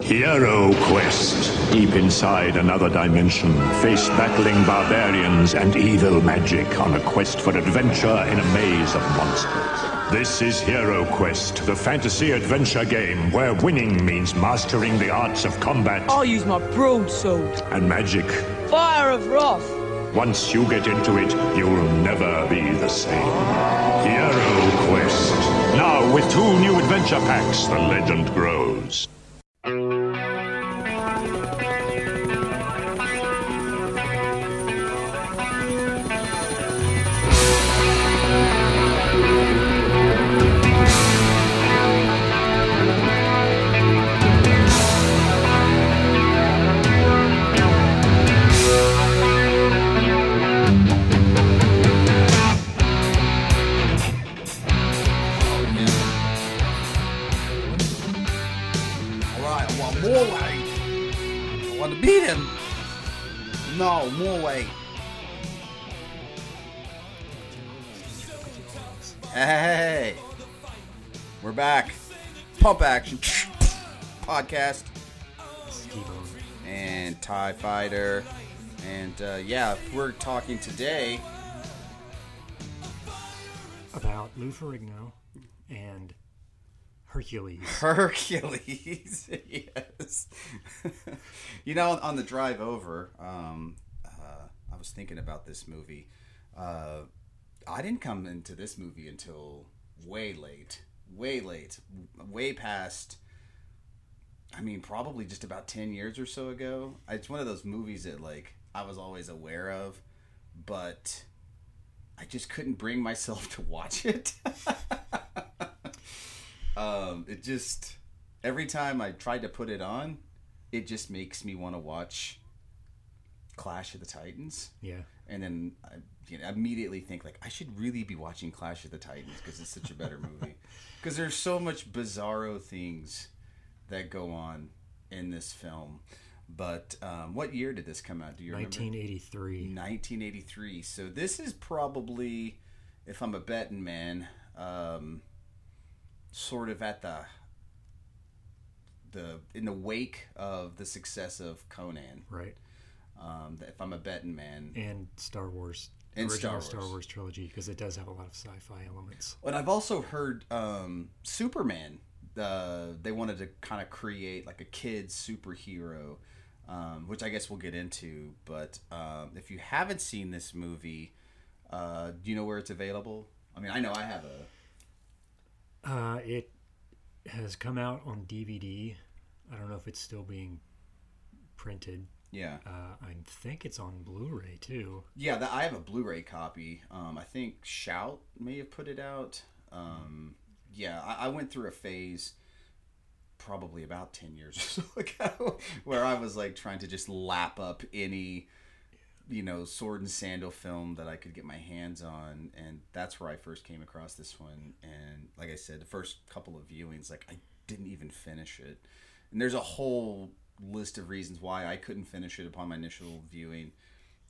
Hero Quest. Deep inside another dimension, face battling barbarians and evil magic on a quest for adventure in a maze of monsters. This is Hero Quest, the fantasy adventure game where winning means mastering the arts of combat I'll use my broadsword. and magic. Fire of Wrath. Once you get into it, you'll never be the same. Hero Quest. Now, with two new adventure packs, the legend grows. Alright, No, more weight. Hey, we're back. Pump action podcast and Tie Fighter, and uh, yeah, we're talking today. about Lou Ferrigno and Hercules. Hercules, yes. you know, on the drive over, um, was thinking about this movie. Uh, I didn't come into this movie until way late, way late, way past. I mean, probably just about ten years or so ago. It's one of those movies that like I was always aware of, but I just couldn't bring myself to watch it. um, it just every time I tried to put it on, it just makes me want to watch Clash of the Titans, Yeah. and then I you know, immediately think like I should really be watching Clash of the Titans because it's such a better movie. Because there's so much bizarro things that go on in this film. But um, what year did this come out? Do you remember? 1983. 1983. So this is probably, if I'm a betting man, um, sort of at the the in the wake of the success of Conan. Right. Um, if I'm a betting man, And Star Wars. And original Star Star Wars. Wars. trilogy because it does have a lot of sci-fi elements. But I've also heard um, Superman. Uh, they wanted to kind of create like a kid superhero, um, which I guess we'll get into. But um, if you haven't seen this movie, uh, do you know where it's available? I mean, I know I have a. Uh, it has come out on DVD. I don't know if it's still being printed. Yeah, Uh, I think it's on Blu-ray too. yeah. That, I have a Blu-ray copy. Um, I think Shout may have put it out. Um, yeah, I, I went through a phase probably about 10 years or so ago where I was like trying to just lap up any you know sword and sandal film that I could get my hands on and that's where I first came across this one and like I said the first couple of viewings like I didn't even finish it and there's a whole list of reasons why I couldn't finish it upon my initial viewing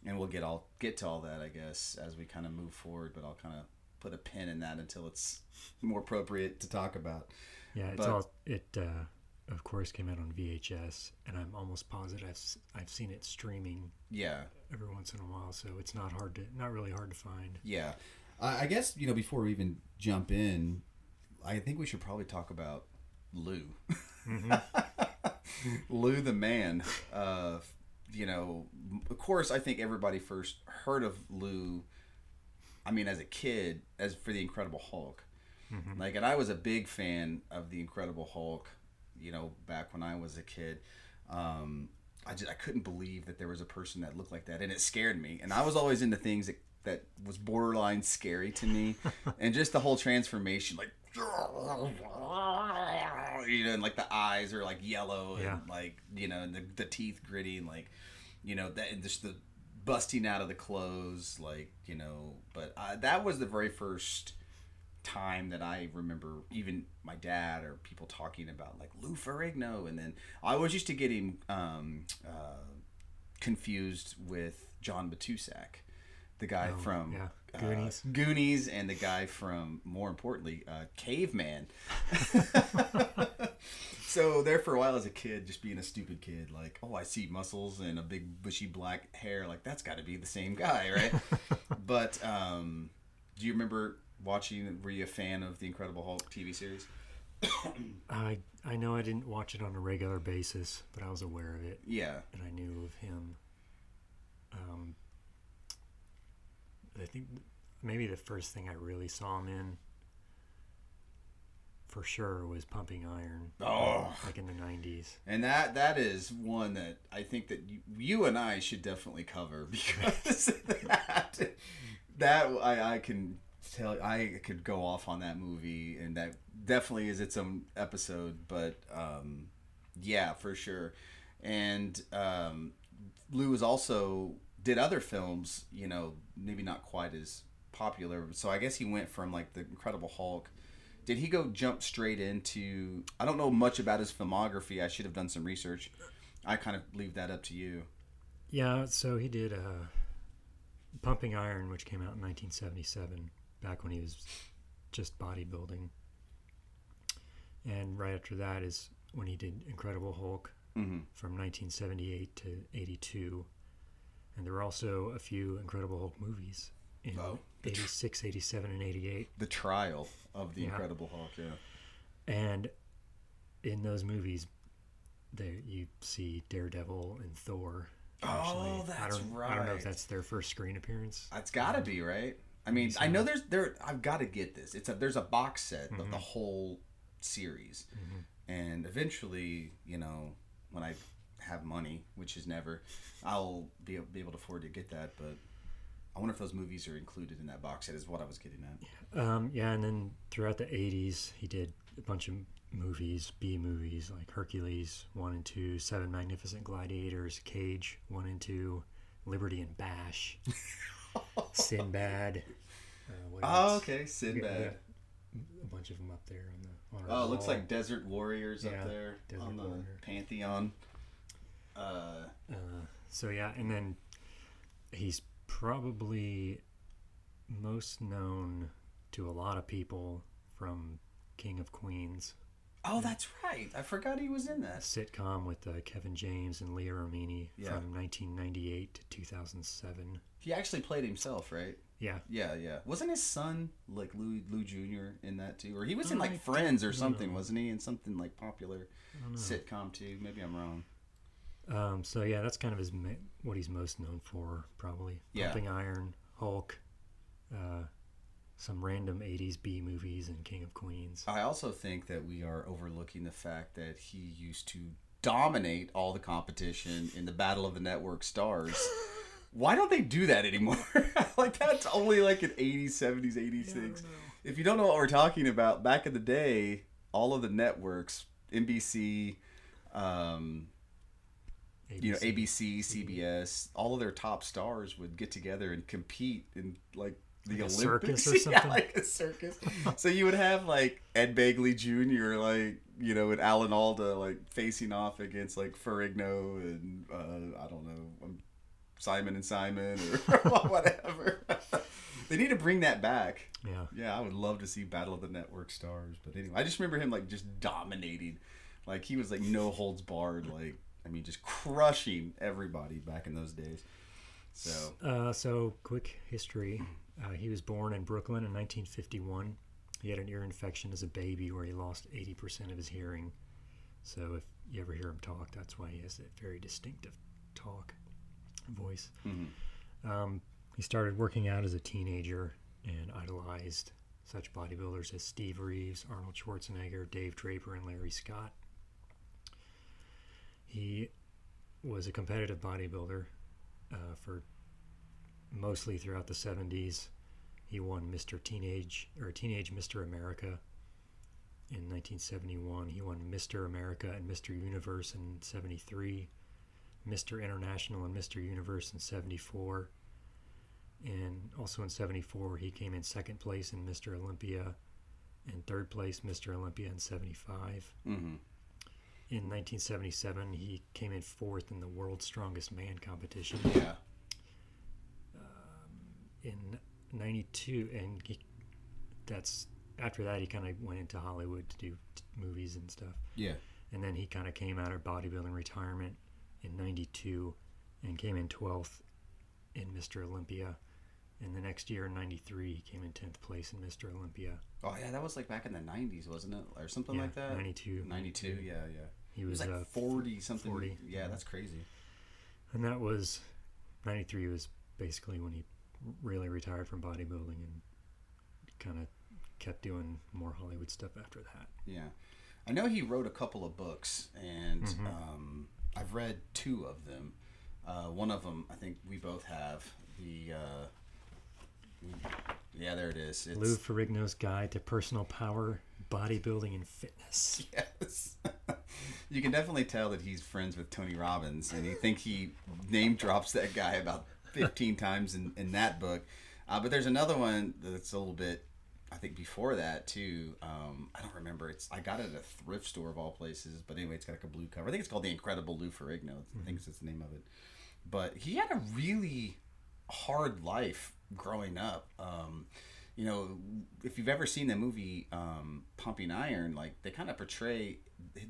and we'll get all get to all that I guess as we kind of move forward but I'll kind of put a pin in that until it's more appropriate to talk about Yeah, it's But- all it. Uh, of course, came out on VHS, and I'm almost positive I've, I've seen it streaming yeah every once in a while, so it's not hard to not really hard to find. Yeah. I I guess, you know, before we even jump in, I think we should probably talk about Lou. Lou the man. Uh, you know, of course, I think everybody first heard of Lou, I mean, as a kid, as for the Incredible Hulk. Like, and I was a big fan of the Incredible Hulk, you know, back when I was a kid. Um, I just I couldn't believe that there was a person that looked like that, and it scared me. And I was always into things that that was borderline scary to me, and just the whole transformation, like you know, and like the eyes are like yellow, Yeah. and like you know, and the the teeth gritty, and like you know that and just the busting out of the clothes, like you know. But I, that was the very first time that I remember even my dad or people talking about like Lou Ferrigno, and then I was used to getting um, uh, confused with John Matuszak the guy Oh, from yeah, uh, Goonies. Goonies, and the guy from more importantly, uh, Caveman. so there for a while as a kid, just being a stupid kid, like, oh, I see muscles and a big bushy black hair, like that's got to be the same guy, right? but um, do you remember watching? Were you a fan of the Incredible Hulk TV series? I I know I didn't watch it on a regular basis, but I was aware of it Yeah. and I knew of him. Um, I think maybe the first thing I really saw him in, for sure, was Pumping Iron. Oh. like in the '90s. And that that is one that I think that you, you and I should definitely cover because that that I, I can tell I could go off on that movie and that definitely is its own episode. But um, yeah, for sure. And um, Lou is also did other films, you know, maybe not quite as popular. So I guess he went from like the Incredible Hulk. Did he go jump straight into? I don't know much about his filmography. I should have done some research. I kind of leave that up to you. Yeah, so he did uh, Pumping Iron, which came out in 1977, back when he was just bodybuilding. And right after that is when he did Incredible Hulk Mm-hmm. from 1978 to 82. And there were also a few Incredible Hulk movies in Oh. 86, 87, and 88. The trial of the Yeah. Incredible Hulk. Yeah. And in those movies, there you see Daredevil and Thor. Oh, I that's don't, I don't know if that's their first screen appearance. That's got to be um, right. I mean, I know there's there. I've got to get this. It's a there's a box set of the mm-hmm. whole series, mm-hmm. and eventually, you know, when I have money, which is never, I'll be, be able to afford to get that. But I wonder if those movies are included in that box set. Is what I was getting at. Um, yeah, and then throughout the 80s, he did a bunch of movies, B movies like Hercules 1 and 2, Seven Magnificent Gladiators, Cage 1 and 2, Liberty and Bash, Sinbad. Uh, what Oh, okay, Sinbad. got- we got A bunch of them up there on the. On Oh, it looks like Desert Warriors Yeah, up there Desert on the Warrior. Pantheon. Uh, Uh, so yeah, and then he's probably most known to a lot of people from King of Queens, oh, that's right. I forgot he was in that. sitcom with uh, Kevin James and Leah Remini Yeah. from 1998 to 2007. He actually played himself, right? Yeah, Yeah, yeah. Wasn't his son like Lou Lou Jr. in that too, or he was in I like Friends or something, know. wasn't he? In something like popular sitcom too. Maybe I'm wrong. Um, so yeah, that's kind of his what he's most known for, probably. Yeah. Pumping Iron, Hulk, uh, some random 80s B movies, and King of Queens. I also think that we are overlooking the fact that he used to dominate all the competition in the Battle of the Network Stars. Why don't they do that anymore? like that's only like an 80s, 70s, 80s things. If you don't know what we're talking about, back in the day, all of the networks, NBC, um, you know, ABC, CBS, all of their top stars would get together and compete in like the Like Olympics. circus or yeah, something? like a circus. so you would have like Ed Begley Jr., like, you know, and Alan Alda, like facing off against like Ferrigno and uh, I don't know, um, Simon and Simon or whatever. they need to bring that back. Yeah. Yeah, I would love to see Battle of the Network Stars. But anyway, I just remember him like just dominating. Like he was like no holds barred. Like I mean, just crushing everybody back in those days. So Uh, so, quick history. Uh, he was born in Brooklyn in 1951. He had an ear infection as a baby where he lost 80% of his hearing. So, if you ever hear him talk, that's why he has that very distinctive talk voice. Um, he started working out as a teenager and idolized such bodybuilders as Steve Reeves, Arnold Schwarzenegger, Dave Draper, and Larry Scott. He was a competitive bodybuilder uh, for mostly throughout the 70s. He won Mr. Teenage or Teenage Mr. America in 1971. He won Mr. America and Mr. Universe in 73, Mr. International and Mr. Universe in 74. And also in 74, he came in second place in Mr. Olympia and third place Mr. Olympia in 75. mhm. In 1977, he came in fourth in the World's Strongest Man competition. yeah, um, in '92, and he, that's after that he kind of went into Hollywood to do t- movies and stuff. Yeah. and then he kind of came out of bodybuilding retirement in 92 and came in 12th in mr olympia and the next year in 93 he came in 10th place in mr olympia Oh yeah, that was like back in the '90s, wasn't it, or something Yeah, like that? 92. '92. Yeah, yeah. He was was, like uh, 40 something. 40. Yeah, that's crazy. and that was 93 was basically when he really retired from bodybuilding and kind of kept doing more hollywood stuff after that Yeah, I know he wrote a couple of books, and Mm-hmm. um, I've read two of them. Uh, one of them, I think we both have the. Uh, yeah, there it is. It's, lou ferrigno's guide to personal power bodybuilding and fitness Yes. you can definitely tell that he's friends with Tony Robbins, and you think he name drops that guy about 15 times in, in that book. Uh, but there's another one that's a little bit, I think, before that too. Um, I don't remember. It's I got it at a thrift store of all places. But anyway, it's got like a blue cover. I think it's called The Incredible Lou Ferrigno. I think it's the name of it. But he had a really hard life growing up. Um, you know, if you've ever seen the movie um, Pumping Iron, like they kind of portray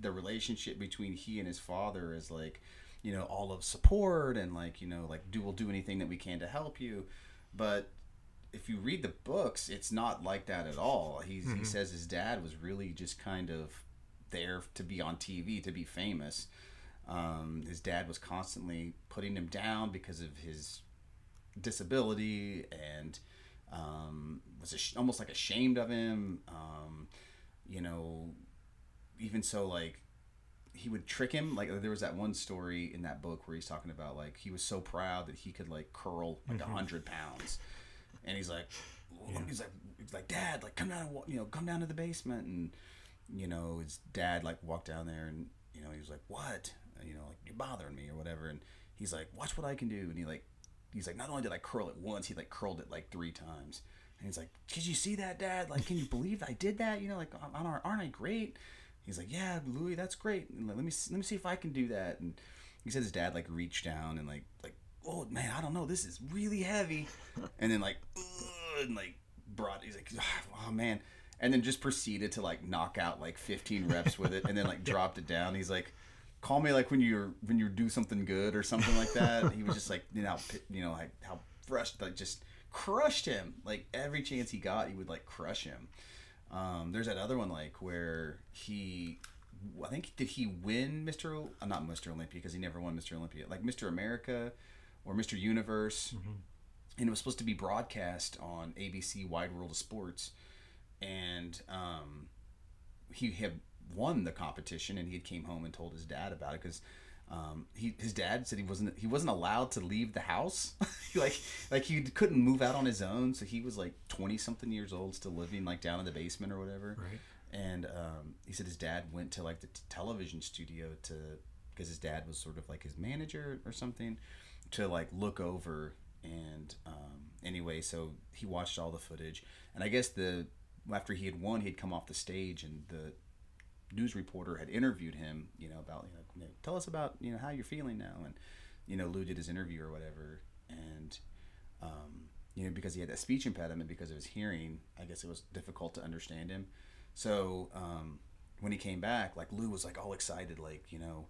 the relationship between he and his father as like, you know, all of support and like, you know, like do we'll do anything that we can to help you. But if you read the books, it's not like that at all. He's, He says his dad was really just kind of there to be on TV, to be famous. Um, his dad was constantly putting him down because of his disability and um, was almost like ashamed of him. Um, you know, even so, like he would trick him. Like there was that one story in that book where he's talking about like he was so proud that he could like curl like a hundred pounds, and he's like, he's like, he's like, Dad, like come down, you know, come down to the basement, and you know, his dad like walked down there, and you know, he was like, what, And, you know, like you're bothering me or whatever, and he's like, watch what I can do, and he like, he's like, not only did I curl it once, he like curled it like three times. And he's like, "Did you see that, Dad? Like, can you believe I did that? You know, like, aren't I- aren't I great?" He's like, "Yeah, Louis, that's great. And let me let me see if I can do that." And he said his dad like reached down and like like, "Oh man, I don't know, this is really heavy," and then like, and like brought. He's like, ah, "Oh man," and then just proceeded to like knock out like 15 reps with it, and then like dropped it down. He's like. Call me like when you're when you do something good or something like that. he was just like you know you know like how fresh like just crushed him. Like every chance he got he would like crush him. Um, there's that other one like where he i think did he win mr uh, not mr olympia because he never won mr olympia like mr america or mr universe. And it was supposed to be broadcast on abc wide world of sports. And um, he had won the competition and he had came home and told his dad about it because um, he his dad said he wasn't he wasn't allowed to leave the house. Like like he couldn't move out on his own so he was like 20 something years old still living like down in the basement or whatever. Right. and um, he said his dad went to like the t- television studio to because his dad was sort of like his manager or something to like look over and um, anyway so he watched all the footage. And i guess the after he had won he'd come off the stage and the news reporter had interviewed him you know about you know, tell us about you know how you're feeling now and you know lou did his interview or whatever. And um, you know because he had a speech impediment because of his hearing i guess it was difficult to understand him. So um, when he came back like lou was like all excited like you know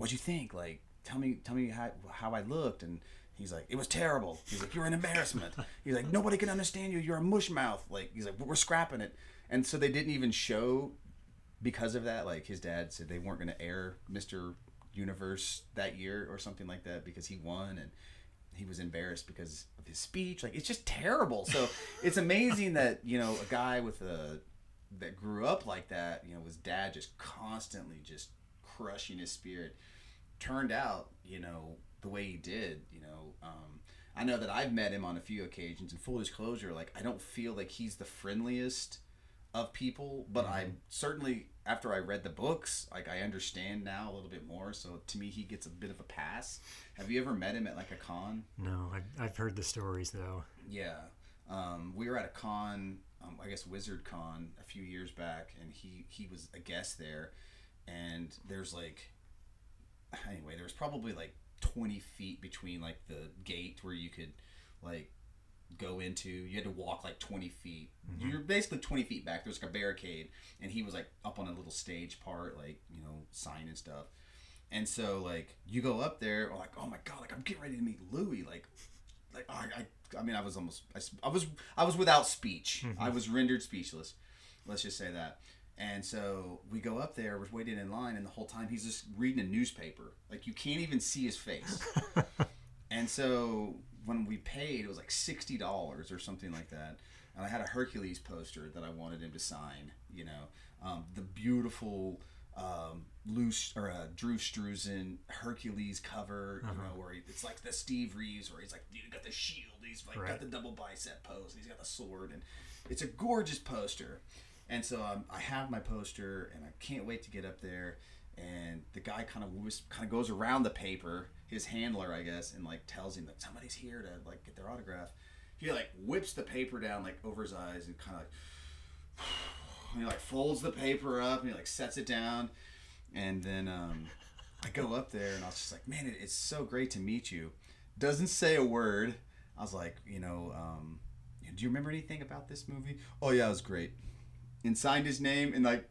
what'd you think? Like tell me tell me how, how i looked. And he's like it was terrible. He's like you're an embarrassment. He's like nobody can understand you. You're a mush mouth. Like he's like we're scrapping it. And so they didn't even show because of that like his dad said they weren't going to air mr universe that year or something like that because he won and he was embarrassed because of his speech. Like it's just terrible. So it's amazing that you know a guy with a that grew up like that you know his dad just constantly just crushing his spirit turned out you know the way he did you know um, i know that i've met him on a few occasions and full disclosure like i don't feel like he's the friendliest of people but i'm certainly after i read the books like i understand now a little bit more so to me he gets a bit of a pass have you ever met him at like a con No, I've, I've heard the stories though. yeah. Um, we were at a con, um, I guess Wizard Con, a few years back, and he he was a guest there. And there's like, anyway, there was probably like 20 feet between like the gate where you could like go into. You had to walk like 20 feet. Mm-hmm. You're basically 20 feet back. There's like a barricade, and he was like up on a little stage part, like you know, sign and stuff. And so like you go up there, like oh my god, like I'm getting ready to meet Louis, like like I, I, I mean I was almost I, I was I was without speech. Mm-hmm. I was rendered speechless. Let's just say that. And so we go up there, we're waiting in line, and the whole time he's just reading a newspaper. Like you can't even see his face. and so when we paid, it was like sixty dollars or something like that. And I had a Hercules poster that I wanted him to sign. You know, um, the beautiful um, loose or uh, Drew Struzan Hercules cover. You know, where he, it's like the Steve Reeves, where he's like, dude, got the shield. He's like got the double bicep pose. And he's got the sword, and it's a gorgeous poster. And so um, I have my poster, and I can't wait to get up there. And the guy kind of kind of goes around the paper, his handler, I guess, and like tells him that somebody's here to like get their autograph. He like whips the paper down like over his eyes and kind of like he like folds the paper up and he like sets it down, and then um, I go up there and I was just like, man, it, it's so great to meet you. Doesn't say a word. I was like, you know, um, do you remember anything about this movie? Oh yeah, it was great. And signed his name and like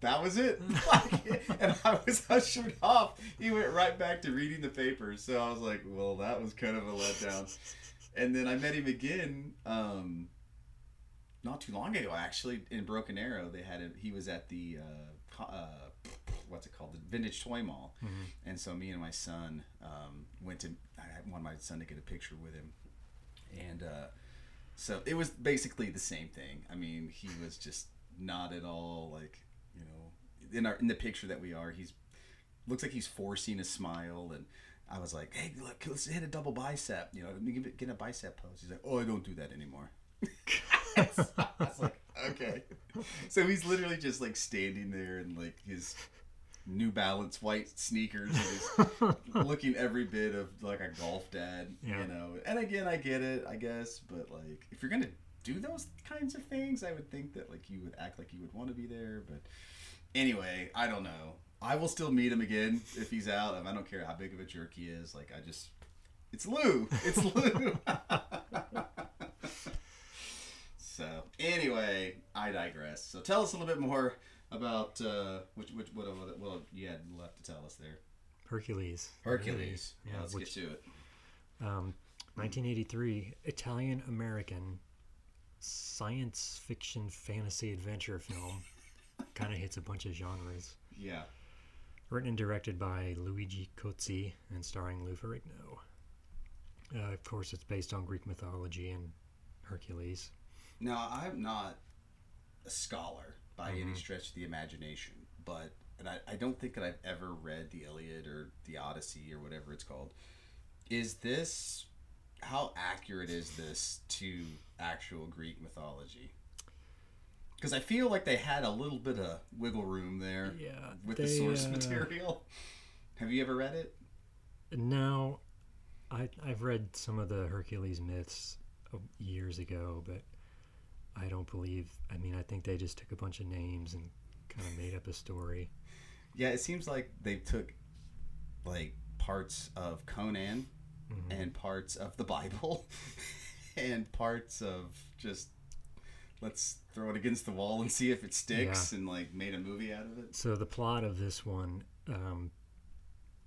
that was it. Like, and I was ushered off. He went right back to reading the paper. So I was like, well, that was kind of a letdown. And then I met him again. Um, not too long ago, actually, in Broken Arrow. They had a, he was at the uh, uh, what's it called, the Vintage Toy Mall, and so me and my son um, went to. I wanted my son to get a picture with him, and uh, so it was basically the same thing. I mean, he was just not at all like you know in our in the picture that we are. He's looks like he's forcing a smile and. I was like, "Hey, look, let's hit a double bicep. You know, let me give it- get a bicep pose." He's like, "Oh, I don't do that anymore." I was like, okay. So he's literally just like standing there and like his New Balance white sneakers, and looking every bit of like a golf dad, Yeah. you know. And again, I get it, I guess, but like if you're gonna do those kinds of things, I would think that like you would act like you would want to be there. But anyway, I don't know. I will still meet him again if he's out. I don't care how big of a jerk he is. Like I just, it's Lou. It's Lou. So anyway, I digress. So tell us a little bit more about uh, which which what what, what you had left to tell us there. Hercules. Hercules. Yeah, let's which- get to it. Um, 1983 Italian American science fiction fantasy adventure film. kind of hits a bunch of genres. Yeah. Written and directed by Luigi Cozzi and starring Lou Ferrigno. Uh, of course, it's based on Greek mythology and Hercules. Now I'm not a scholar by any stretch of the imagination, but and I, I don't think that I've ever read the Iliad or the Odyssey or whatever it's called. Is this how accurate is this to actual Greek mythology? Because I feel like they had a little bit of wiggle room there Yeah, with the they, source uh, material. Have you ever read it? Now, I I've read some of the Hercules myths years ago, but I don't believe. I mean, I think they just took a bunch of names and kind of made up a story. Yeah, it seems like they took like parts of Conan Mm-hmm. and parts of the Bible and parts of just let's throw it against the wall and see if it sticks and like made a movie out of it. So the plot of this one um,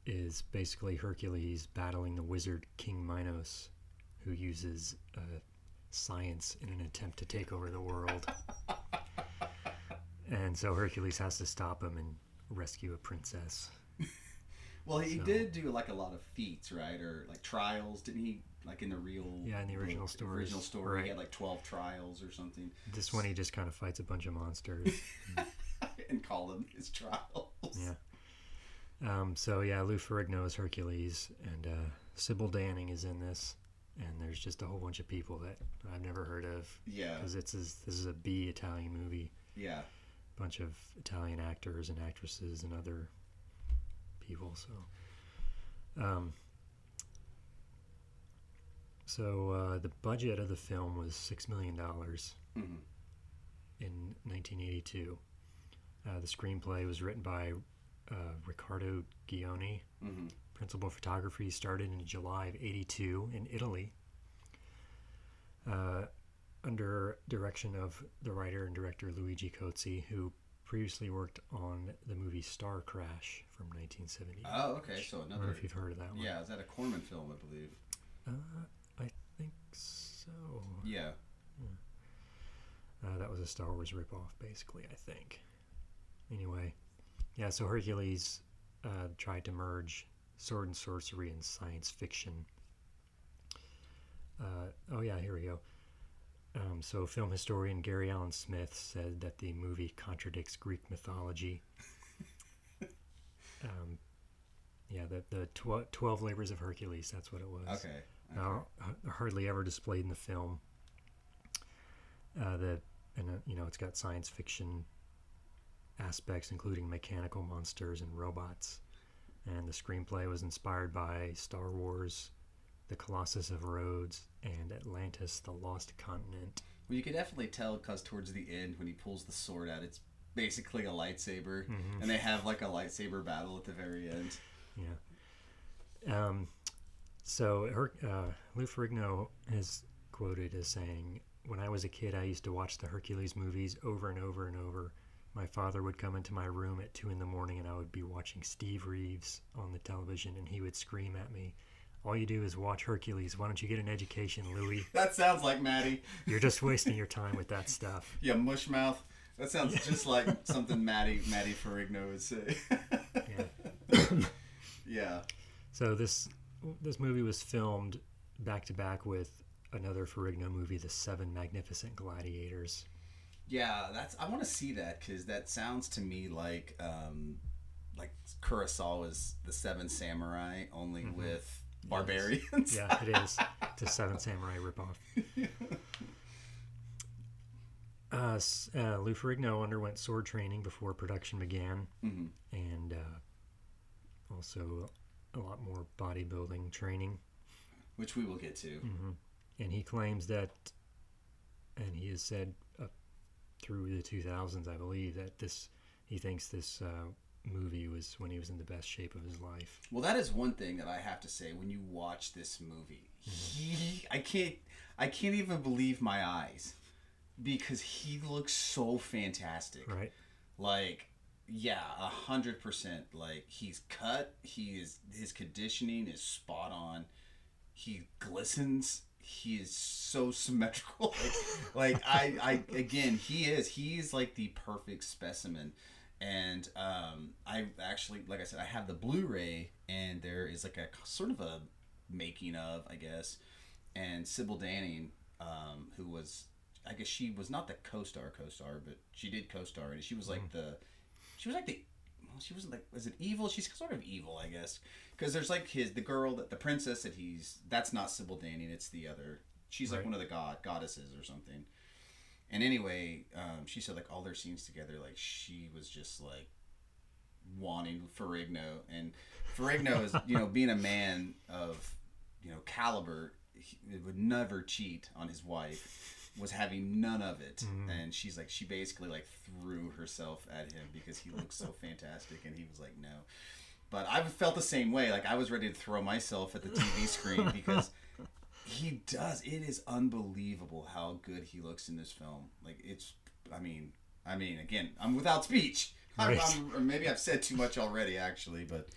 is basically Hercules battling the wizard King Minos, who uses uh, science in an attempt to take over the world. and so Hercules has to stop him and rescue a princess. Well, he So- did do like a lot of feats, right? Or like trials, didn't he? Like in the real Yeah, in the original book, stories, original story, right. he had like twelve trials or something, This one, he just kind of fights a bunch of monsters. and call them his trials. Yeah. Um, so yeah, Lou Ferrigno is Hercules, and uh, Sybil Danning is in this, and there's just a whole bunch of people that I've never heard of Yeah, because it's this is a B Italian movie, yeah. bunch of Italian actors and actresses and other people. So, um, so uh, the budget of the film was six million dollars hmm in 1982. Uh, the screenplay was written by uh, Riccardo Gioni. hmm Principal photography started in July of 82 in Italy. uh, under direction of the writer and director Luigi Cozzi, who previously worked on the movie Star Crash from 1970. Oh, okay. So another. I don't know if you've heard of that one. Yeah, is that a Corman film? I believe. Uh, I think so. Yeah. Uh, that was a Star Wars ripoff, basically, I think. Anyway, yeah, so Hercules uh, tried to merge sword and sorcery and science fiction. Uh, oh, yeah, here we go. Um, so, film historian Gary Allen Smith said that the movie contradicts Greek mythology. Um, yeah, the, the tw- 12 Labors of Hercules, that's what it was Okay. okay. uh, hardly ever displayed in the film. Uh, the and uh, you know it's got science fiction aspects, including mechanical monsters and robots. And the screenplay was inspired by Star Wars, The Colossus of Rhodes, and Atlantis: The Lost Continent. Well, you could definitely tell because towards the end, when he pulls the sword out, it's basically a lightsaber, Mm-hmm. and they have like a lightsaber battle at the very end. Yeah. Um, so her, uh, Lou Ferrigno is quoted as saying, "When I was a kid, I used to watch the Hercules movies over and over and over. My father would come into my room at two in the morning, and I would be watching Steve Reeves on the television, and he would scream at me." All you do is watch Hercules. Why don't you get an education, Louie? That sounds like Matty. You're just wasting your time with that stuff. Yeah, mush mouth. That sounds just like something Matty Matty Ferrigno would say. Yeah. yeah. So this this movie was filmed back to back with another Ferrigno movie, The Seven Magnificent Gladiators. Yeah, that's. I want to see that because that sounds to me like um, like Kurosawa's The Seven Samurai, only with barbarians. Yeah, it is. the Seven Samurai ripoff. Uh, uh, Lou Ferrigno underwent sword training before production began, Mhm. and uh, also a lot more bodybuilding training. which we will get to. And he claims that, and he has said up through the 2000s, I believe, that this he thinks this uh, movie was when he was in the best shape of his life. Well, that is one thing that I have to say when you watch this movie. He, I can't, I can't even believe my eyes because he looks so fantastic. Right? Like, yeah, a hundred percent. Like he's cut. He is his conditioning is spot on. He glistens. He is so symmetrical. like, like I, I again, he is. He's like the perfect specimen. And um, I actually, like I said, I have the Blu-ray, and there is like a sort of a making of, I guess. And Sybil Danning, um, who was, I guess she was not the co-star co-star, but she did co-star, and she was like the, she was like the, well, she wasn't like, was it evil? She's sort of evil, I guess, because there's like his the girl that the princess that he's that's not Sybil Danning, it's the other. She's like one of the god goddesses or something. And anyway, um, she said like all their scenes together, like she was just like wanting Ferrigno, and Ferrigno is you know being a man of you know caliber, he would never cheat on his wife. Was having none of it, and she's like she basically like threw herself at him because he looked so fantastic, and he was like no. But I've felt the same way. Like I was ready to throw myself at the TV screen because he does. It is unbelievable how good he looks in this film. Like it's. I mean. I mean. Again, I'm without speech. I'm, Right. I'm, or maybe I've said too much already, actually. But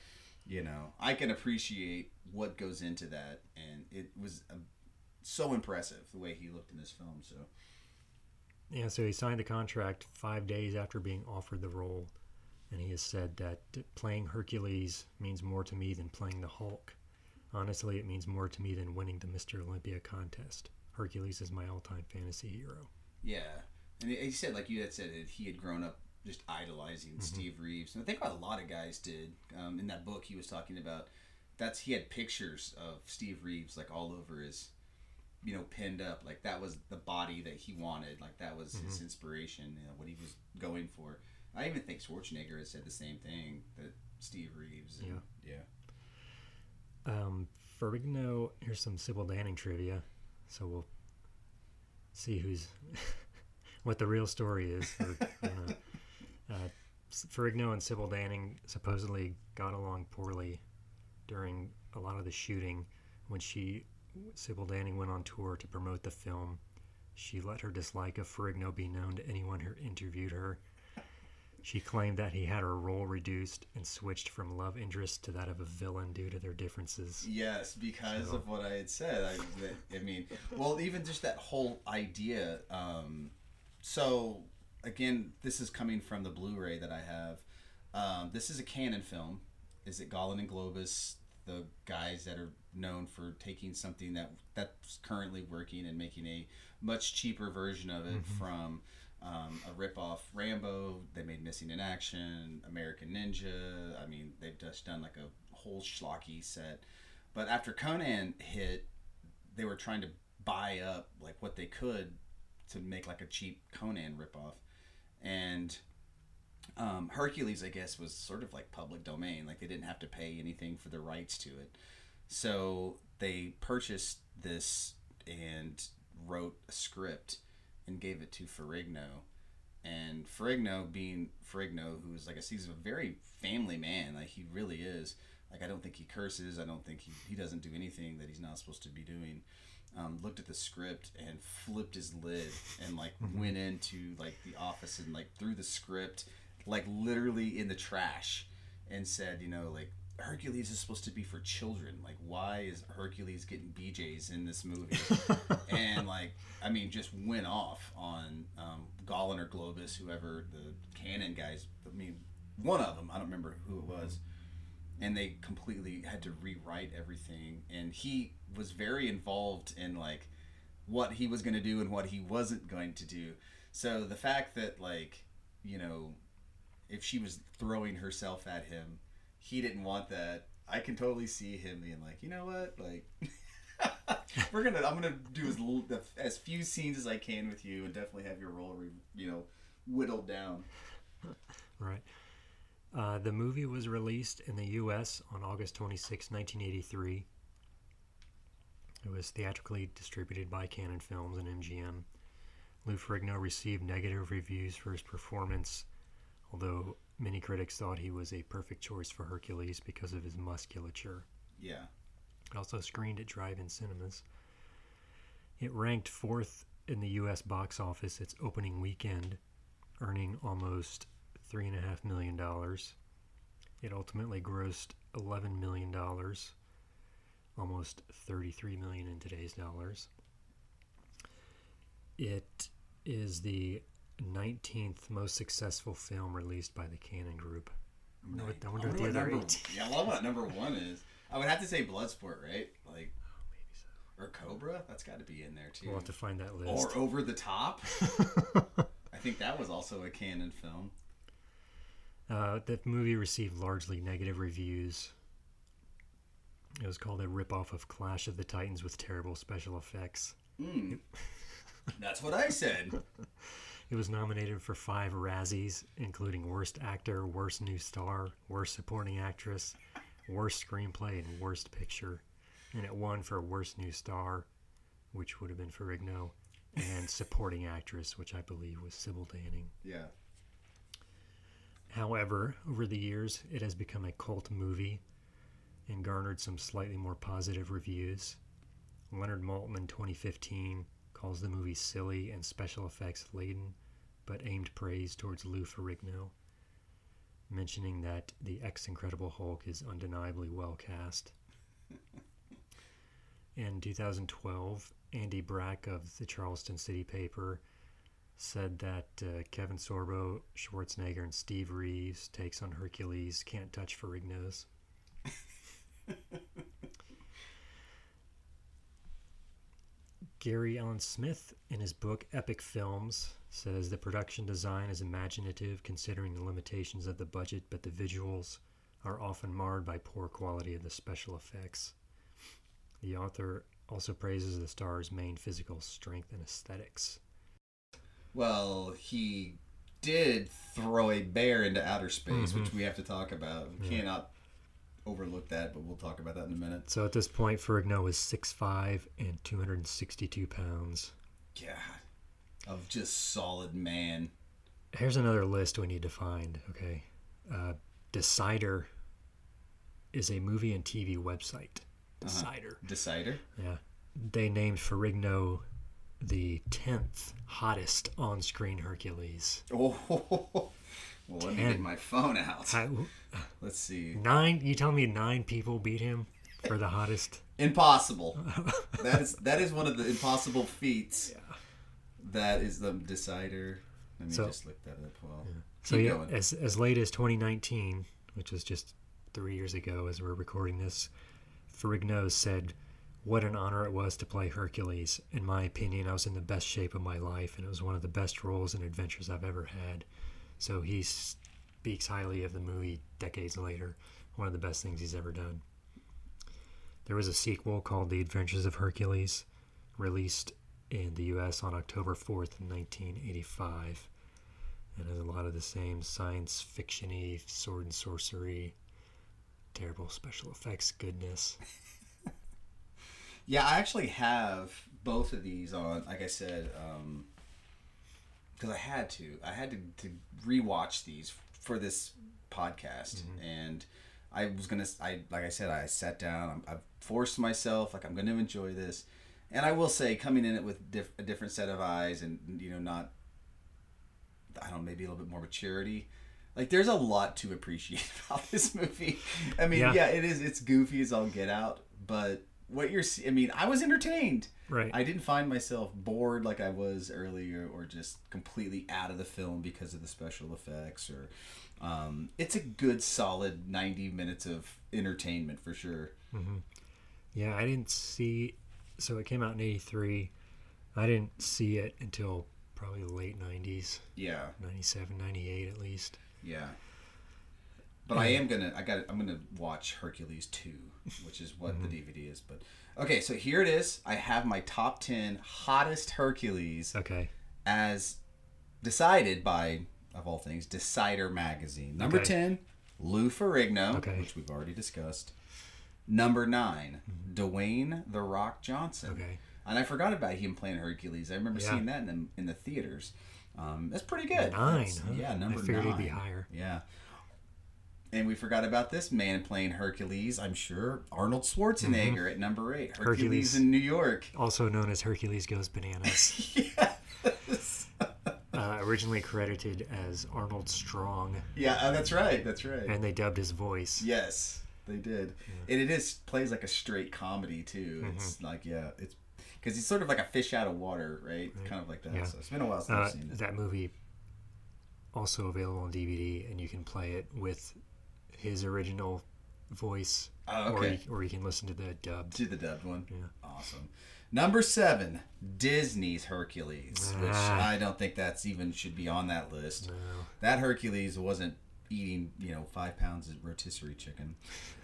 you know, I can appreciate what goes into that, and it was uh so impressive the way he looked in this film. So Yeah, so he signed the contract five days after being offered the role, and he has said that playing Hercules means more to me than playing the Hulk. Honestly, it means more to me than winning the Mr. Olympia contest. Hercules is my all-time fantasy hero. yeah, and he said, like you had said, that he had grown up just idolizing Steve Reeves, and I think a lot of guys did. Um, in that book, he was talking about that's he had pictures of Steve Reeves like all over his, you know, pinned up. Like that was the body that he wanted. Like that was his inspiration. You know, what he was going for. I even think Schwarzenegger has said the same thing that Steve Reeves. And, yeah. Um, Ferrigno, here's some Sybil Danning trivia, so we'll see who's what the real story is. For, know. uh, Ferrigno and Sybil Danning supposedly got along poorly during a lot of the shooting when she Sybil Danning went on tour to promote the film. She let her dislike of Ferrigno be known to anyone who interviewed her. She claimed that he had her role reduced and switched from love interest to that of a villain due to their differences. Yes, because So- of what I had said. I, that, I mean, well, even just that whole idea. Um, so, again, this is coming from the Blu-ray that I have. Um, this is a Cannon film. Is it Golan and Globus, the guys that are known for taking something that that's currently working and making a much cheaper version of it from um, a rip-off Rambo. They made Missing in Action, American Ninja. I mean, they've just done like a whole schlocky set. But after Conan hit, they were trying to buy up like what they could to make like a cheap Conan ripoff, and um, Hercules, I guess, was sort of like public domain. Like they didn't have to pay anything for the rights to it, so they purchased this and wrote a script and gave it to Ferrigno. And Ferrigno, being Ferrigno, who's like I see, he's a very family man. Like he really is. Like I don't think he curses. I don't think he he doesn't do anything that he's not supposed to be doing. Um, looked at the script and flipped his lid and like went into like the office and like threw the script like literally in the trash and said, you know, like Hercules is supposed to be for children. Like, why is Hercules getting BJ's in this movie? and like, I mean, just went off on um, Golan or Globus, whoever the Cannon guys. I mean, one of them. I don't remember who it was. And they completely had to rewrite everything. And he was very involved in like what he was going to do and what he wasn't going to do. So the fact that like, you know, if she was throwing herself at him, he didn't want that. I can totally see him being like, you know what, like, we're gonna, I'm gonna do as as few scenes as I can with you, and definitely have your role, re, you know, whittled down. Right. Uh, the movie was released in the U.S. on August 26, 1983. It was theatrically distributed by Cannon Films and MGM. Lou Ferrigno received negative reviews for his performance, although many critics thought he was a perfect choice for Hercules because of his musculature. Yeah, It also screened at drive-in cinemas. It ranked fourth in the U.S. box office its opening weekend, earning almost three and a half million dollars. It ultimately grossed eleven million dollars, almost 33 million in today's dollars. It is the 19th most successful film released by the Cannon Group. I wonder what, I wonder what the other number, yeah, I love what number one is. I would have to say Bloodsport, right? Like, or Cobra. That's got to be in there too. We'll have to find that list. or Over the Top. I think that was also a Cannon film. Uh, the movie received largely negative reviews. It was called a ripoff of Clash of the Titans with terrible special effects. That's what I said. It was nominated for five Razzies, including Worst Actor, Worst New Star, Worst Supporting Actress, Worst Screenplay, and Worst Picture. And it won for Worst New Star, which would have been Ferrigno, and Supporting Actress, which I believe was Sybil Danning. Yeah. However, over the years, it has become a cult movie and garnered some slightly more positive reviews. Leonard Maltin in 2015 calls the movie silly and special effects laden, but aimed praise towards Lou Ferrigno, mentioning that the ex Incredible Hulk is undeniably well cast. In 2012, Andy Brack of the Charleston City Paper said that uh, Kevin Sorbo, Schwarzenegger, and Steve Reeves takes on Hercules can't touch Ferrigno's. Gary Allen Smith, in his book Epic Films, says the production design is imaginative considering the limitations of the budget, but the visuals are often marred by poor quality of the special effects. The author also praises the star's main physical strength and aesthetics. Well, he did throw a bear into outer space, Mm-hmm. which we have to talk about. We cannot overlook that, but we'll talk about that in a minute. So at this point, Ferrigno was 6'5 and 262 pounds. God, of just solid man. Here's another list we need to find, okay? Uh, Decider is a movie and TV website. Decider. Decider. Yeah. they named Ferrigno the tenth hottest on-screen Hercules. Oh, well, let me get my phone out. I, Let's see. nine? You tell me nine people beat him for the hottest? Impossible. that is that is one of the impossible feats. Yeah. That is the decider. Let me So- just look that up. Well, So yeah, going. as as late as 2019, which was just three years ago, as we're recording this, Ferrigno said, "What an honor it was to play Hercules. In my opinion, I was in the best shape of my life, and it was one of the best roles and adventures I've ever had." So he speaks highly of the movie decades later. One of the best things he's ever done. There was a sequel called The Adventures of Hercules, released in the U.S. on October 4th, 1985 and has a lot of the same science fiction-y sword and sorcery terrible special effects goodness Yeah, I actually have both of these on. Like I said, um, because I had to. I had to, to rewatch these for this podcast, mm-hmm. and I was gonna. I like I said, I sat down. I'm, I forced myself. Like I'm gonna enjoy this, and I will say, coming in it with diff, a different set of eyes, and you know, not. I don't know, maybe a little bit more maturity. Like there's a lot to appreciate about this movie. I mean, Yeah. yeah, it is. It's goofy as all get out, but what you're. I mean, I was entertained. right I didn't find myself bored like I was earlier, or just completely out of the film because of the special effects. Or um, it's a good, solid ninety minutes of entertainment for sure. yeah i didn't see so it came out in 83 i didn't see it until probably the late 90s Yeah, 97 98 at least yeah. But I am gonna. I got. I'm gonna watch Hercules two, which is what the DVD is. But okay, so here it is. I have my top ten hottest Hercules okay as decided by, of all things, Decider magazine. Number Okay. 10, Lou Ferrigno, Okay. which we've already discussed. Number 9, Dwayne The Rock Johnson. okay And I forgot about him playing Hercules. I remember Yeah. seeing that in the, in the theaters. Um, that's pretty good. Nine, huh? Yeah, I number figured 9. he'd be higher. Yeah. And we forgot about this man playing Hercules, I'm sure. Arnold Schwarzenegger at number 8. Hercules, Mm-hmm. Hercules. in New York. also known as hercules goes bananas yes. uh, originally credited as arnold strong Yeah, uh, that's right. That's right. and they dubbed his voice Yes, they did, and it is plays like a straight comedy too. It's Mm-hmm. like yeah, it's because he's sort of like a fish out of water, right? Kind of like that. Yeah. So it's been a while since uh, I've seen it. that movie also available on dvd and you can play it with his original voice Oh, or, okay. you, or you can listen to the dubbed To the dubbed one. Yeah. Awesome. Number seven, Disney's Hercules, which Ah. I don't think that's even should be on that list. No. That Hercules wasn't eating, you know, five pounds of rotisserie chicken.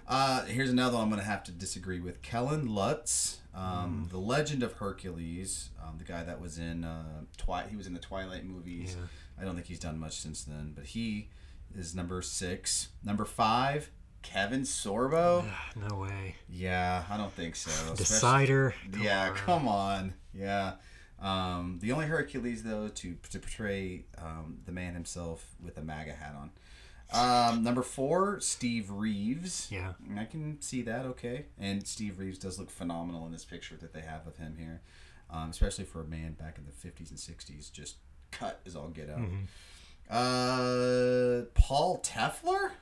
Uh, here's another one I'm going to have to disagree with. Kellen Lutz, um, Mm. the Legend of Hercules, um, the guy that was in uh, Twi- he was in the Twilight movies. Yeah. I don't think he's done much since then, but he is number six. Number five, Kevin Sorbo. Ah, no way Yeah, I don't think so. Especially- decider yeah, come on. Yeah. Um, the only Hercules, though, to, to portray um, the man himself with a MAGA hat on. Um, number four, Steve Reeves. yeah I can see that, okay. And Steve Reeves does look phenomenal in this picture that they have of him here, um, especially for a man back in the 50s and 60s, just cut as all get out. Uh, Paul Telfer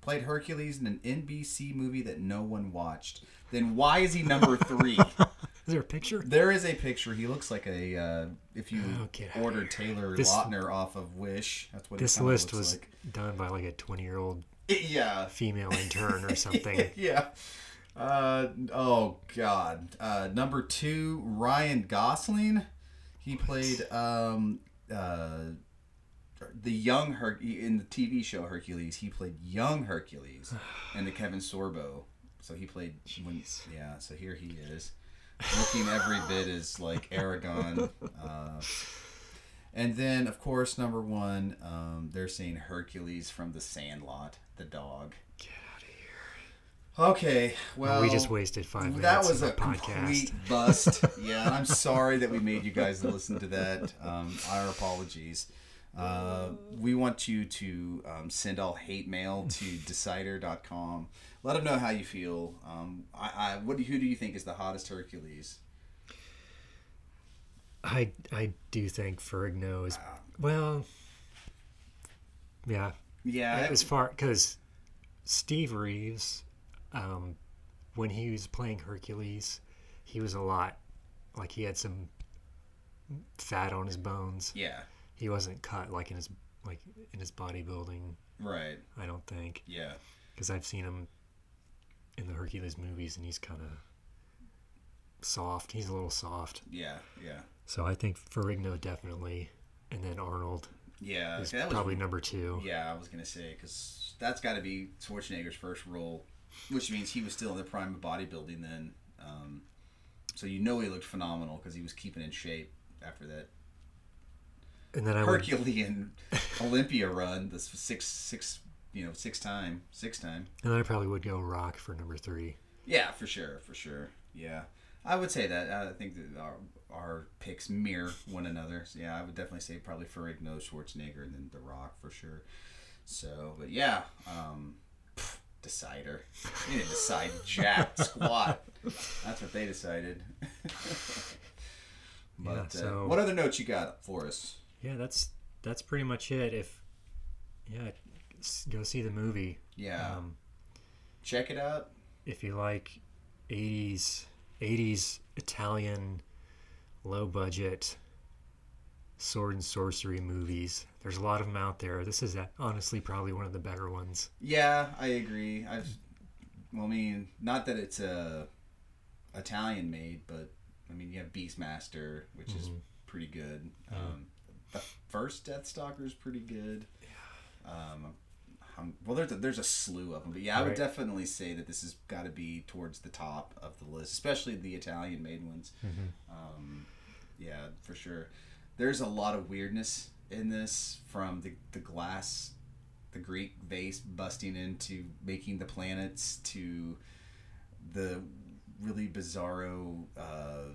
played Hercules in an NBC movie that no one watched. Then why is he number three? is there a picture there is a picture. He looks like a uh, if you Oh, ordered Taylor This- Lautner off of Wish. That's what this list was like. done by like a 20 year old Yeah, female intern or something yeah. Uh, oh God. Uh, number two, Ryan Gosling. He played um, uh, the young Her- in the TV show Hercules. He played young Hercules and the Kevin Sorbo. So he played when yeah. So here he is, looking every bit as like Aragorn. Uh, and then, of course, number one, um, they're saying Hercules from The Sandlot, the dog. get out of here Okay, well, we just wasted five minutes that was of a podcast complete bust. yeah, I'm sorry that we made you guys listen to that. Um, our apologies. Uh, we want you to um, send all hate mail to decider.com. Let them know how you feel. Um, I, I, what who do you think is the hottest Hercules? I I do think Ferrigno is well. Yeah, Yeah, as far because Steve Reeves, um, when he was playing Hercules, he was a lot like he had some fat on his bones. yeah, He wasn't cut like in his like in his bodybuilding. right. I don't think Yeah, because I've seen him in the Hercules movies and he's kind of soft. He's a little soft. yeah, yeah, So I think Ferrigno definitely, and then Arnold yeah. is that was- probably number two. Yeah, I was gonna say because that's got to be Schwarzenegger's first role, which means he was still in the prime of bodybuilding then. Um, so you know he looked phenomenal because he was keeping in shape after that And then I would Herculean Olympia run, this six six you know six time six time. and then I probably would go Rock for number three. Yeah, for sure, for sure. Yeah, I would say that. I think that our our picks mirror one another. So yeah, I would definitely say probably Ferrigno, Schwarzenegger, and then The Rock for sure. So, but yeah, um, pff, decider. You didn't decide jack squat. That's what they decided. but Yeah, uh, what other notes you got for us? Yeah, that's that's pretty much it. If yeah, go see the movie. Yeah, Um, check it out. if you like 80s 80s Italian low budget sword and sorcery movies. There's a lot of them out there. This is uh, honestly probably one of the better ones. Yeah, I agree. I've, well, I mean, not that it's a Italian made, but I mean, you have Beastmaster, which is Mm-hmm. pretty good. Um, first Death Stalker is pretty good. Um, um, well, there's a, there's a slew of them, but yeah, I would Right. definitely say that this has got to be towards the top of the list, especially the Italian made ones. Mm-hmm. Um, yeah, for sure. There's a lot of weirdness in this from the, the glass, the Greek vase busting into making the planets to the really bizarro uh,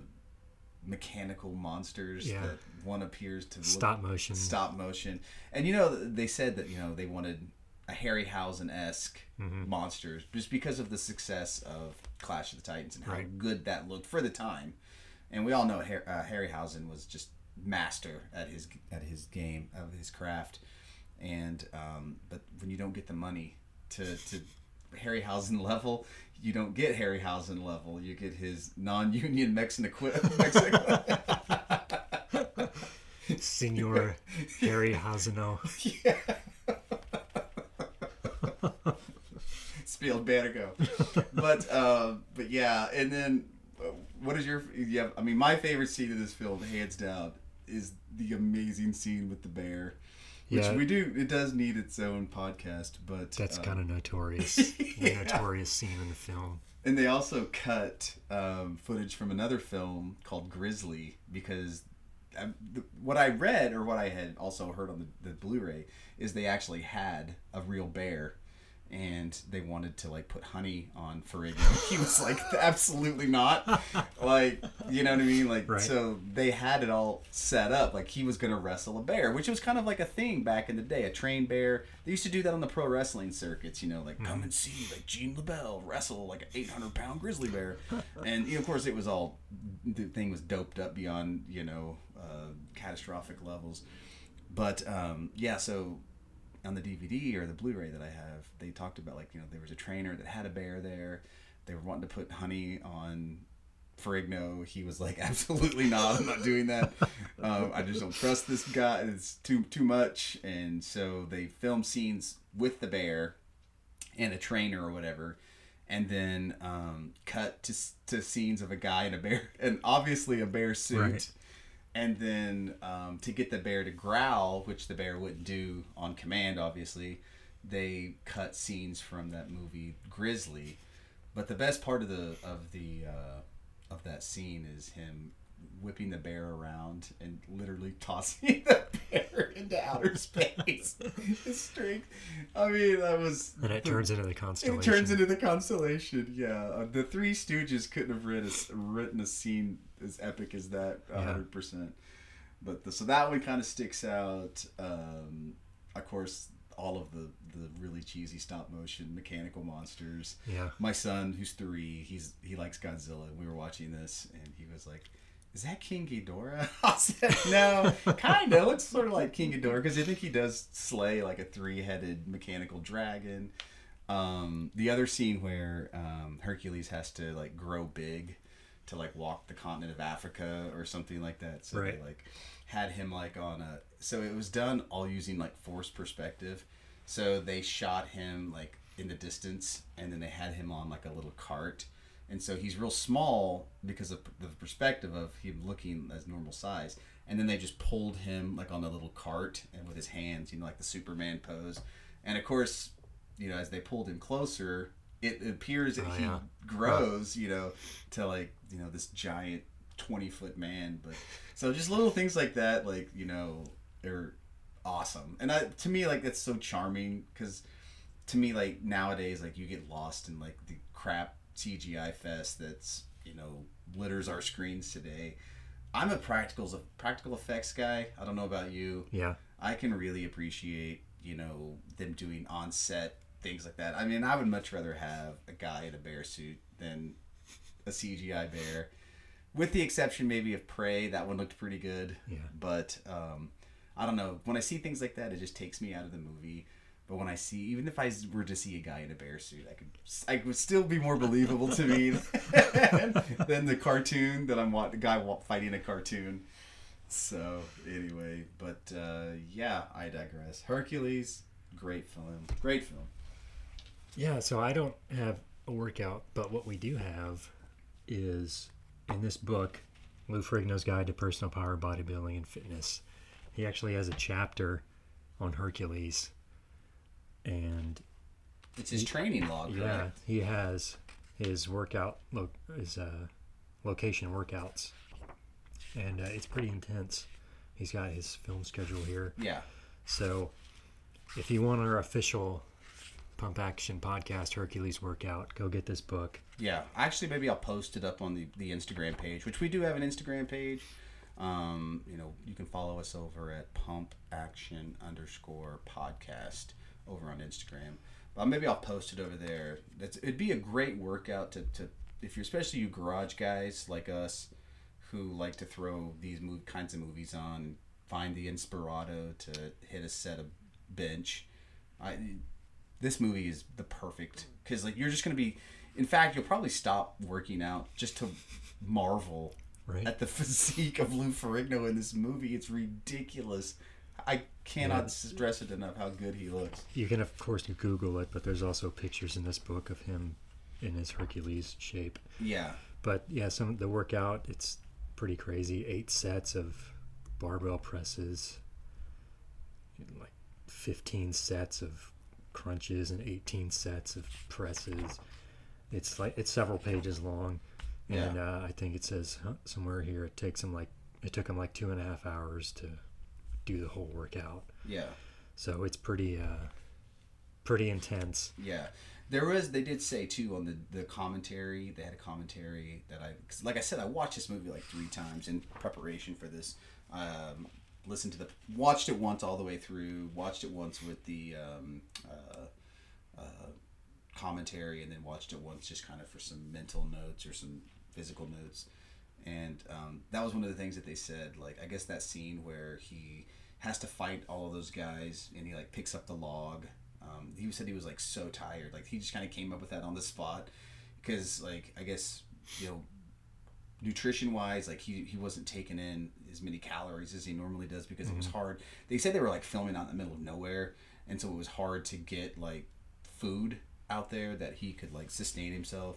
mechanical monsters Yeah. that one appears to look Stop motion. stop motion. And you know, they said that you know they wanted a Harryhausen esque Mm-hmm. monsters just because of the success of Clash of the Titans and how Right. good that looked for the time. And we all know Har- uh, Harryhausen was just master at his at his game of his craft. And um, but when you don't get the money to to Harryhausen level, you don't get Harryhausen level. You get his non-union Mexican equipment. Mexican Senor Harry Hazano. Spielbergo. but uh, but yeah, and then uh, what is your yeah? I mean, my favorite scene of this film, hands down, is the amazing scene with the bear. Which Yeah. we do. It does need its own podcast, but That's uh, kind of notorious. The notorious scene in the film. And they also cut um, footage from another film called Grizzly because um, the, what I read or what I had also heard on the, the Blu-ray is they actually had a real bear and they wanted to like put honey on Ferrigno. he was like, absolutely not. Like, you know what I mean? Like, Right. so they had it all set up. Like he was going to wrestle a bear, which was kind of like a thing back in the day. A trained bear. They used to do that on the pro wrestling circuits. You know, like come and see like Gene LeBell wrestle like an 800 pound grizzly bear. and you know, of course, it was all the thing was doped up beyond you know uh, catastrophic levels. But um, yeah, so on the DVD or the Blu-ray that I have, they talked about like you know there was a trainer that had a bear there. They were wanting to put honey on Ferrigno. He was like, absolutely not. I'm not doing that. Um, I just don't trust this guy. It's too too much. And so they filmed scenes with the bear and a trainer or whatever. And then um, cut to, to scenes of a guy in a bear, and obviously a bear suit Right. And then um, to get the bear to growl, which the bear wouldn't do on command, obviously, they cut scenes from that movie Grizzly. But the best part of the of the uh, of that scene is him whipping the bear around and literally tossing the bear into outer space. His strength. I mean, that was. And it the- turns into the constellation. it turns into the constellation. Yeah, uh, the Three Stooges couldn't have written a, written a scene as epic as that. Yeah. hundred percent. but the, so that one kind of sticks out. Um, of course, all of the the really cheesy stop motion mechanical monsters. Yeah. My son, who's three, he's he likes Godzilla. We were watching this, and he was like. Is that King Ghidorah? I said, no, kind of. Looks sort of like King Ghidorah because I think he does slay like a three-headed mechanical dragon. Um, the other scene where um, Hercules has to like grow big to like walk the continent of Africa or something like that. So Right. they like had him like on a. So it was done all using like forced perspective. So they shot him like in the distance, and then they had him on like a little cart, and so he's real small because of the perspective of him looking as normal size. And then they just pulled him like on a little cart and with his hands, you know, like the Superman pose. And of course, you know, as they pulled him closer, it appears that Oh, he yeah. grows, you know, to like you know this giant twenty foot man. But so just little things like that, like you know, are awesome. And I, to me, like that's so charming because to me, like nowadays, like you get lost in like the crap CGI fest that's you know litters our screens today. I'm a practicals practical effects guy. I don't know about you. Yeah. I can really appreciate, you know, them doing on set things like that. I mean, I would much rather have a guy in a bear suit than a CGI bear. With the exception maybe of Prey, that one looked pretty good. Yeah. But um, I don't know. When I see things like that, it just takes me out of the movie. But when I see, even if I were to see a guy in a bear suit, I could, I would still be more believable to me than the cartoon that I'm wa- the guy fighting a cartoon. So anyway, but uh, yeah, I digress. Hercules, great film, great film. Yeah, so I don't have a workout, but what we do have is in this book, Lou Ferrigno's Guide to Personal Power, Bodybuilding, and Fitness. He actually has a chapter on Hercules, and It's his training log, yeah, right? he has his workout, lo- his uh, location workouts, and uh, it's pretty intense. He's got his film schedule here. Yeah, So, if you want our official Pump Action Podcast Hercules workout, go get this book. yeah. Actually, maybe I'll post it up on the the Instagram page, which we do have an Instagram page. Um, you know, you can follow us over at Pump Action underscore podcast over on Instagram. But maybe I'll post it over there. That's, it'd be a great workout to, to if you're especially you garage guys like us who like to throw these move, kinds of movies on and find the inspirato to hit a set of bench. I this movie is the perfect because like you're just gonna be in fact you'll probably stop working out just to marvel Right. at the physique of Lou Ferrigno in this movie. It's ridiculous. I cannot Yeah. stress it enough how good he looks. You can, of course, Google it, but there's also pictures in this book of him in his Hercules shape. Yeah, But yeah, some the workout it's pretty crazy. Eight sets of barbell presses, like 15 sets of crunches and 18 sets of presses. It's like it's several pages long, and Yeah. uh, I think it says huh, somewhere here it takes him like it took him like two and a half hours to do the whole workout. yeah, So it's pretty uh, pretty intense. yeah. There was they did say too on the the commentary. They had a commentary that I 'cause like I said I watched this movie like three times in preparation for this. Um, listened to the watched it once all the way through. Watched it once with the um, uh, uh, commentary, and then watched it once just kind of for some mental notes or some physical notes. And um, that was one of the things that they said. Like I guess that scene where he has to fight all of those guys, and he like picks up the log. Um, he said he was like so tired. Like he just kind of came up with that on the spot because like I guess you know nutrition wise like he, he wasn't taking in as many calories as he normally does because it was hard they said they were like filming out in the middle of nowhere and so it was hard to get like food out there that he could like sustain himself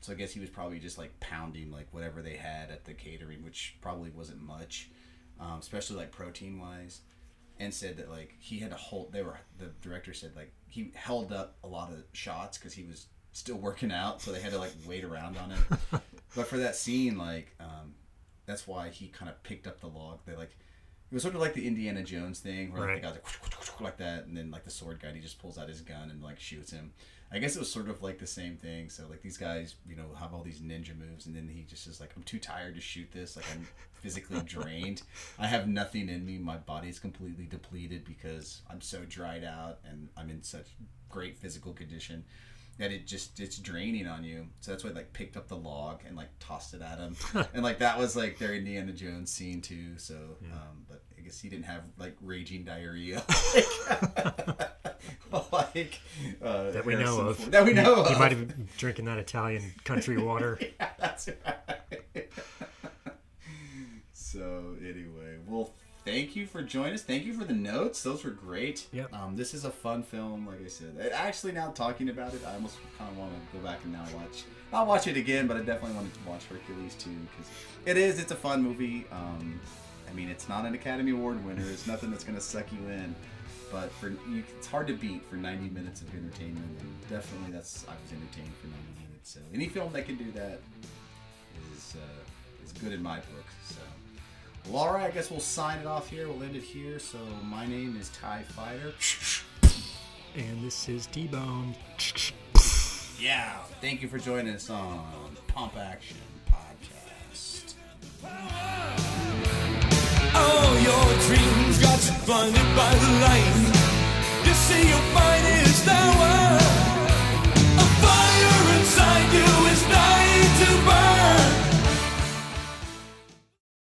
so i guess he was probably just like pounding like whatever they had at the catering which probably wasn't much um, especially like protein wise and said that like he had to hold they were the director said like he held up a lot of shots because he was still working out so they had to like wait around on him but for that scene like um, that's why he kind of picked up the log they like It was sort of like the Indiana Jones thing, where like, Right. the guy's like, like that, and then like the sword guy, he just pulls out his gun and like shoots him. I guess it was sort of like the same thing. So like these guys, you know, have all these ninja moves, and then he just is like, I'm too tired to shoot this. Like I'm physically drained. I have nothing in me. My body's completely depleted because I'm so dried out, and I'm in such great physical condition that it just it's draining on you. So that's why I like picked up the log and like tossed it at him, and like that was like their Indiana Jones scene too. So, um, but I guess he didn't have like raging diarrhea. like uh, That we know of. Ford- That we know He of. might have been drinking that Italian country water. yeah, that's right. so anyway, well, thank you for joining us. Thank you for the notes; those were great. Yep. Um, this is a fun film, like I said. Actually, now talking about it, I almost kind of want to go back and now watch. I'll watch it again, but I definitely wanted to watch Hercules too because it is. It's a fun movie. Um, I mean, it's not an Academy Award winner. It's nothing that's gonna suck you in. But for you, it's hard to beat for 90 minutes of entertainment, and definitely that's I was entertained for 90 minutes. So any film that can do that is uh, is good in my book. So, well, all right, I guess we'll sign it off here. We'll end it here. So, my name is Ty Fighter. And this is T-Bone. Yeah, thank you for joining us on Pump Action Podcast all your dreams got you blinded by the light. You see your finest hour. A fire inside you is dying.